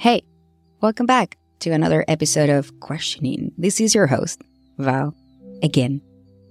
Hey, welcome back to another episode of Questioning. This is your host, Val, again.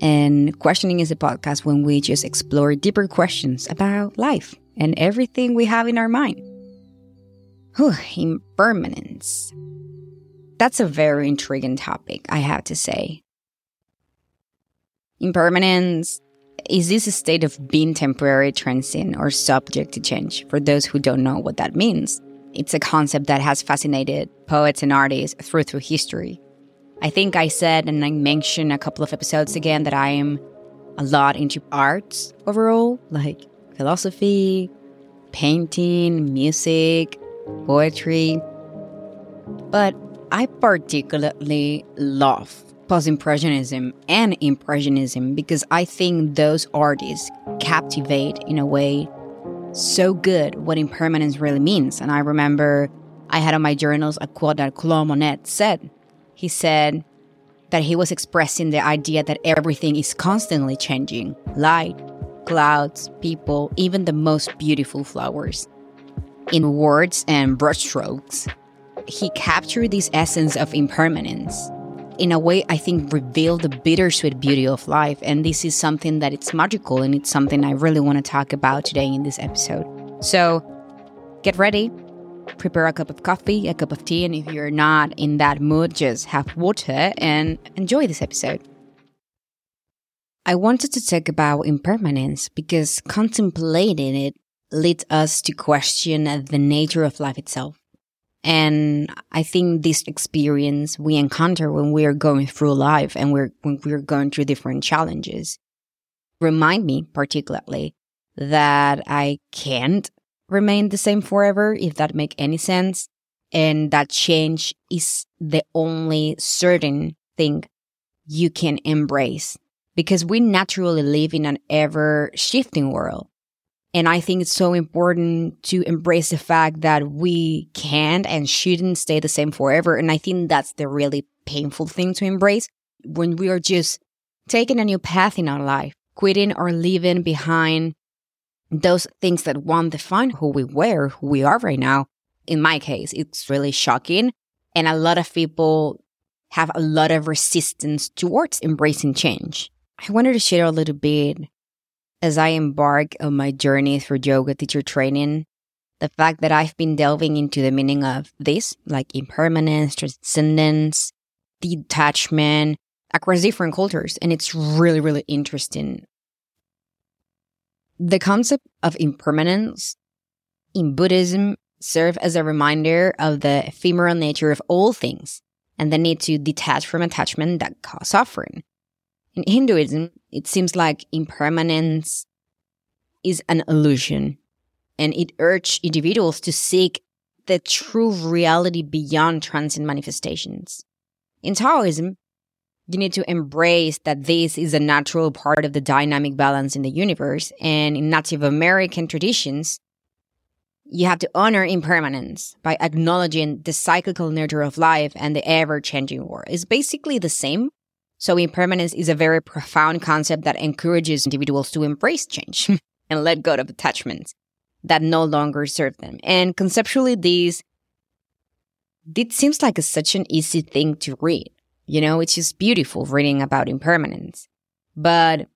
And Questioning is a podcast when we just explore deeper questions about life and everything we have in our mind. Whew, impermanence. That's a very intriguing topic, I have to say. Impermanence is this a state of being temporary, transient, or subject to change for those who don't know what that means. It's a concept that has fascinated poets and artists through through history. I think I said and I mentioned a couple of episodes again that I am a lot into arts overall, like philosophy, painting, music, poetry. But I particularly love post Impressionism and Impressionism because I think those artists captivate in a way so good what impermanence really means. And I remember I had on my journals a quote that Claude Monet said. He said that he was expressing the idea that everything is constantly changing light, clouds, people, even the most beautiful flowers. In words and brushstrokes, he captured this essence of impermanence. In a way, I think reveal the bittersweet beauty of life. And this is something that it's magical and it's something I really want to talk about today in this episode. So get ready, prepare a cup of coffee, a cup of tea, and if you're not in that mood, just have water and enjoy this episode. I wanted to talk about impermanence because contemplating it leads us to question the nature of life itself. And I think this experience we encounter when we are going through life and we're, when we're going through different challenges remind me particularly that I can't remain the same forever, if that make any sense. And that change is the only certain thing you can embrace because we naturally live in an ever shifting world. And I think it's so important to embrace the fact that we can't and shouldn't stay the same forever. And I think that's the really painful thing to embrace when we are just taking a new path in our life, quitting or leaving behind those things that won't define who we were, who we are right now. In my case, it's really shocking. And a lot of people have a lot of resistance towards embracing change. I wanted to share a little bit as I embark on my journey through yoga teacher training, the fact that I've been delving into the meaning of this, like impermanence, transcendence, detachment across different cultures. And it's really, really interesting. The concept of impermanence in Buddhism serve as a reminder of the ephemeral nature of all things and the need to detach from attachment that cause suffering. In Hinduism, it seems like impermanence is an illusion, and it urges individuals to seek the true reality beyond transient manifestations. In Taoism, you need to embrace that this is a natural part of the dynamic balance in the universe. And in Native American traditions, you have to honor impermanence by acknowledging the cyclical nature of life and the ever changing world. It's basically the same, so impermanence is a very profound concept that encourages individuals to embrace change and let go of attachments that no longer serve them. And conceptually, these, it seems like a, such an easy thing to read. You know, it's just beautiful reading about impermanence. But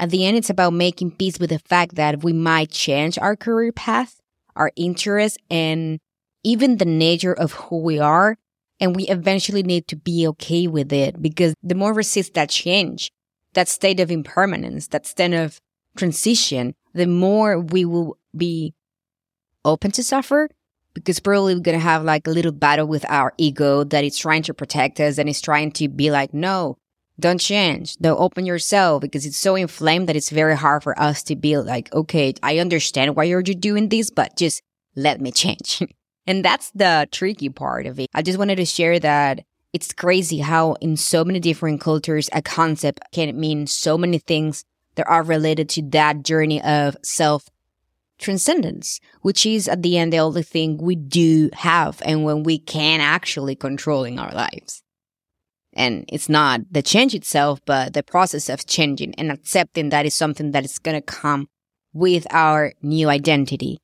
at the end, it's about making peace with the fact that we might change our career path, our interests, and even the nature of who we are and we eventually need to be okay with it because the more we resist that change, that state of impermanence, that state of transition, the more we will be open to suffer because probably we're going to have like a little battle with our ego that is trying to protect us and is trying to be like, no, don't change. Don't open yourself because it's so inflamed that it's very hard for us to be like, okay, I understand why you're doing this, but just let me change. And that's the tricky part of it. I just wanted to share that it's crazy how in so many different cultures, a concept can mean so many things that are related to that journey of self transcendence, which is at the end the only thing we do have and when we can actually control in our lives. And it's not the change itself, but the process of changing and accepting that is something that is going to come with our new identity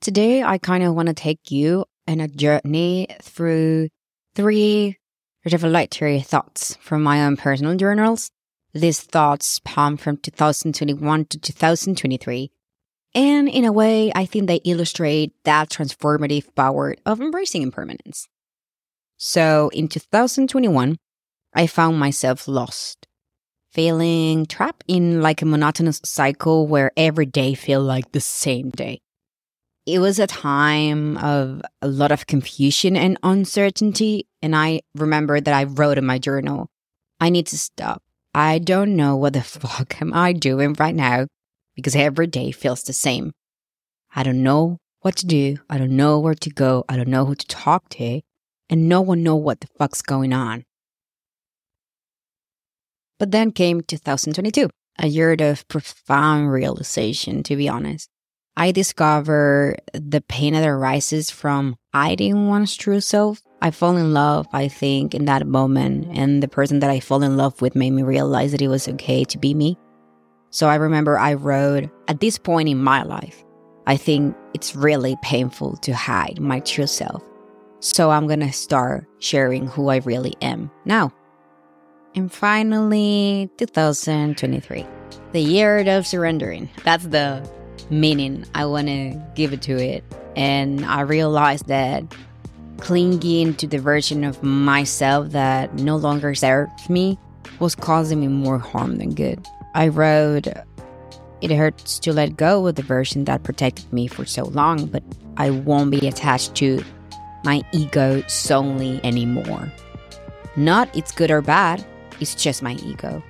Today, I kind of want to take you on a journey through three revelatory thoughts from my own personal journals. These thoughts span from 2021 to 2023. And in a way, I think they illustrate that transformative power of embracing impermanence. So in 2021, I found myself lost, feeling trapped in like a monotonous cycle where every day felt like the same day. It was a time of a lot of confusion and uncertainty. And I remember that I wrote in my journal, I need to stop. I don't know what the fuck am I doing right now because every day feels the same. I don't know what to do. I don't know where to go. I don't know who to talk to. And no one know what the fuck's going on. But then came 2022, a year of profound realization, to be honest. I discover the pain that arises from hiding one's true self. I fall in love, I think, in that moment, and the person that I fall in love with made me realize that it was okay to be me. So I remember I wrote, at this point in my life, I think it's really painful to hide my true self. So I'm gonna start sharing who I really am now. And finally, 2023, the year of surrendering. That's the meaning I want to give it to it. And I realized that clinging to the version of myself that no longer served me was causing me more harm than good. I wrote, It hurts to let go of the version that protected me for so long, but I won't be attached to my ego solely anymore. Not it's good or bad, it's just my ego.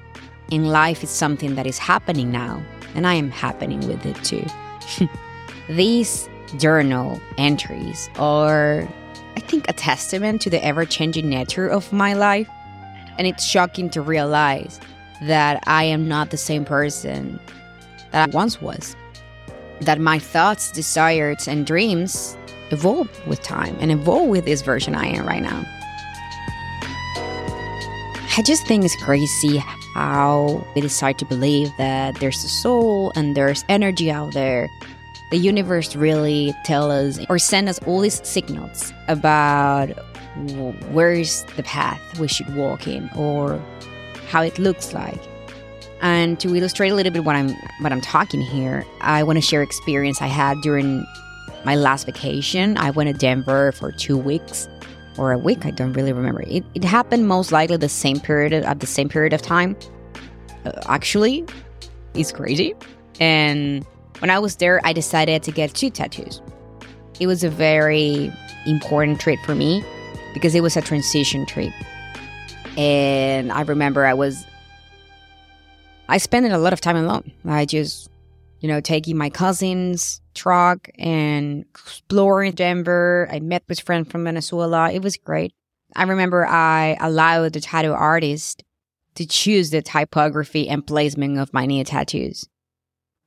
In life, it's something that is happening now, and I am happening with it too. These journal entries are, I think, a testament to the ever changing nature of my life. And it's shocking to realize that I am not the same person that I once was. That my thoughts, desires, and dreams evolve with time and evolve with this version I am right now. I just think it's crazy how we decide to believe that there's a soul and there's energy out there. The universe really tell us or send us all these signals about where is the path we should walk in or how it looks like. And to illustrate a little bit what I'm what I'm talking here, I want to share experience I had during my last vacation. I went to Denver for two weeks or a week. I don't really remember. It, it happened most likely the same period at the same period of time. Uh, actually, it's crazy. And when I was there, I decided to get two tattoos. It was a very important trip for me because it was a transition trip. And I remember I was, I spent a lot of time alone. I just, you know, taking my cousins truck and exploring Denver. I met with friends from Venezuela. It was great. I remember I allowed the tattoo artist to choose the typography and placement of my new tattoos.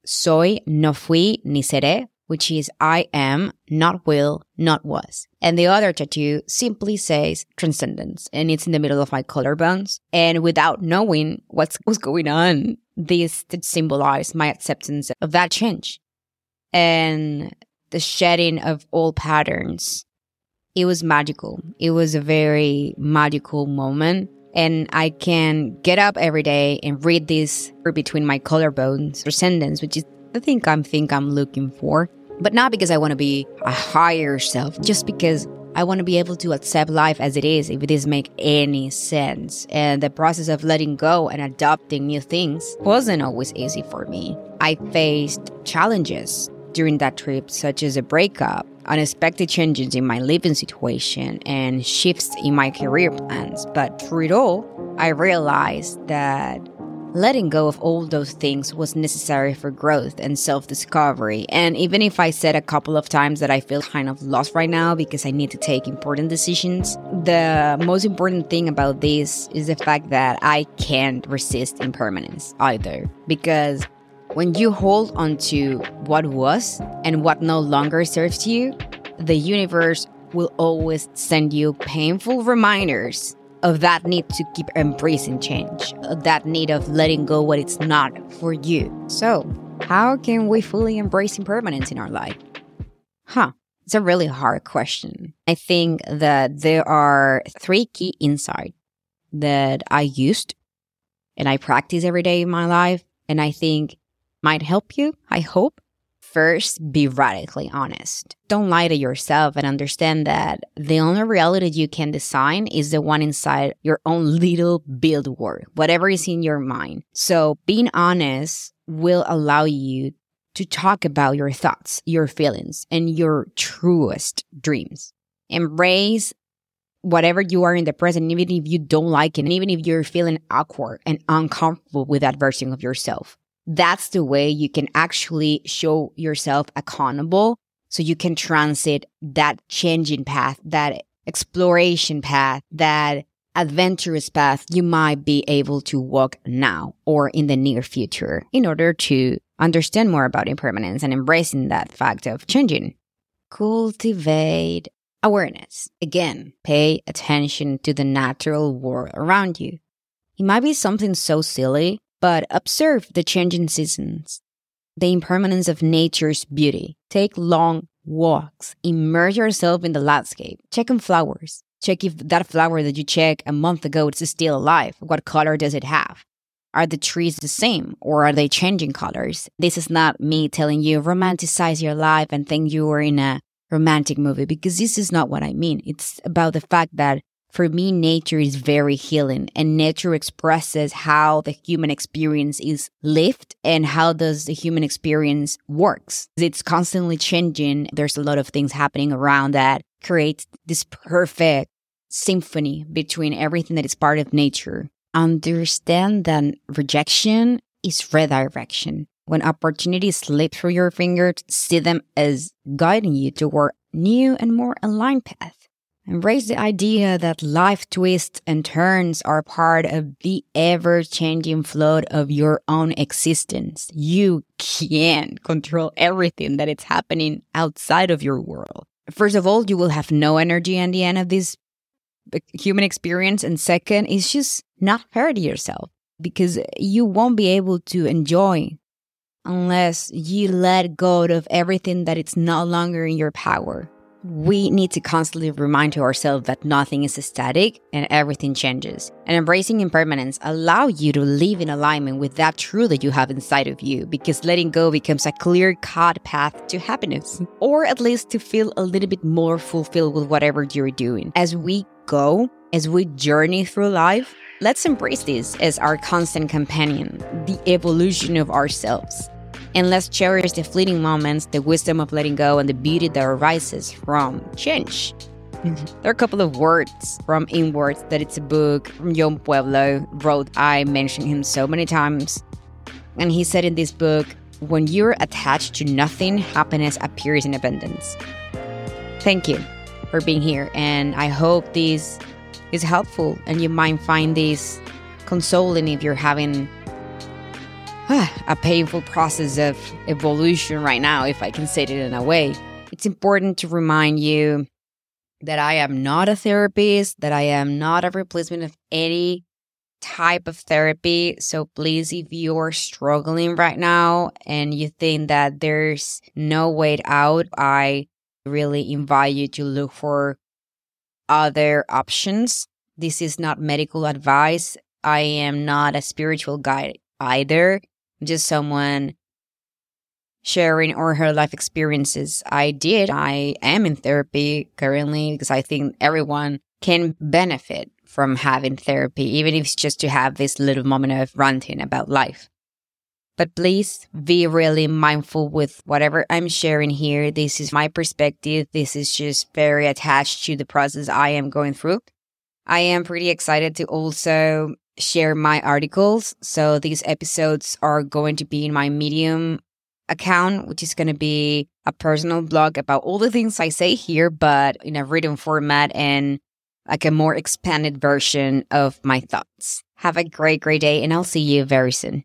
Soy, no fui, ni seré, which is I am, not will, not was. And the other tattoo simply says transcendence and it's in the middle of my collarbones. And without knowing what's, what's going on, this symbolized my acceptance of that change and the shedding of old patterns. It was magical. It was a very magical moment. And I can get up every day and read this between my collarbones or sentence, which is the thing I'm think I'm looking for. But not because I want to be a higher self, just because I want to be able to accept life as it is if it doesn't make any sense. And the process of letting go and adopting new things wasn't always easy for me. I faced challenges during that trip, such as a breakup, unexpected changes in my living situation, and shifts in my career plans. But through it all, I realized that letting go of all those things was necessary for growth and self discovery. And even if I said a couple of times that I feel kind of lost right now because I need to take important decisions, the most important thing about this is the fact that I can't resist impermanence either. Because when you hold on to what was and what no longer serves you, the universe will always send you painful reminders of that need to keep embracing change, of that need of letting go what it's not for you. So, how can we fully embrace impermanence in our life? Huh. It's a really hard question. I think that there are three key insights that I used and I practice every day in my life. And I think might help you. I hope. First, be radically honest. Don't lie to yourself and understand that the only reality you can design is the one inside your own little build world, whatever is in your mind. So being honest will allow you to talk about your thoughts, your feelings, and your truest dreams. Embrace whatever you are in the present, even if you don't like it, and even if you're feeling awkward and uncomfortable with that version of yourself that's the way you can actually show yourself accountable so you can transit that changing path, that exploration path, that adventurous path you might be able to walk now or in the near future in order to understand more about impermanence and embracing that fact of changing. Cultivate awareness. Again, pay attention to the natural world around you. It might be something so silly but observe the changing seasons, the impermanence of nature's beauty. Take long walks, immerse yourself in the landscape, check on flowers. Check if that flower that you checked a month ago is still alive. What color does it have? Are the trees the same or are they changing colors? This is not me telling you romanticize your life and think you are in a romantic movie because this is not what I mean. It's about the fact that for me, nature is very healing and nature expresses how the human experience is lived and how does the human experience works. It's constantly changing. There's a lot of things happening around that create this perfect symphony between everything that is part of nature. Understand that rejection is redirection. When opportunities slip through your fingers, see them as guiding you toward new and more aligned path. Embrace the idea that life twists and turns are part of the ever changing flow of your own existence. You can't control everything that is happening outside of your world. First of all, you will have no energy at the end of this human experience. And second, it's just not fair to yourself because you won't be able to enjoy unless you let go of everything that it's no longer in your power we need to constantly remind to ourselves that nothing is static and everything changes. And embracing impermanence allow you to live in alignment with that truth that you have inside of you because letting go becomes a clear-cut path to happiness or at least to feel a little bit more fulfilled with whatever you're doing. As we go, as we journey through life, let's embrace this as our constant companion, the evolution of ourselves and let's cherish the fleeting moments, the wisdom of letting go, and the beauty that arises from change. Mm-hmm. There are a couple of words from Inwards that it's a book from Yung Pueblo wrote. I mentioned him so many times. And he said in this book, when you're attached to nothing, happiness appears in abundance. Thank you for being here. And I hope this is helpful and you might find this consoling if you're having a painful process of evolution right now, if I can say it in a way. It's important to remind you that I am not a therapist, that I am not a replacement of any type of therapy. So please, if you're struggling right now and you think that there's no way out, I really invite you to look for other options. This is not medical advice. I am not a spiritual guide either just someone sharing or her life experiences. I did. I am in therapy currently because I think everyone can benefit from having therapy, even if it's just to have this little moment of ranting about life. But please be really mindful with whatever I'm sharing here. This is my perspective. This is just very attached to the process I am going through. I am pretty excited to also share my articles. So these episodes are going to be in my Medium account, which is going to be a personal blog about all the things I say here, but in a written format and like a more expanded version of my thoughts. Have a great, great day, and I'll see you very soon.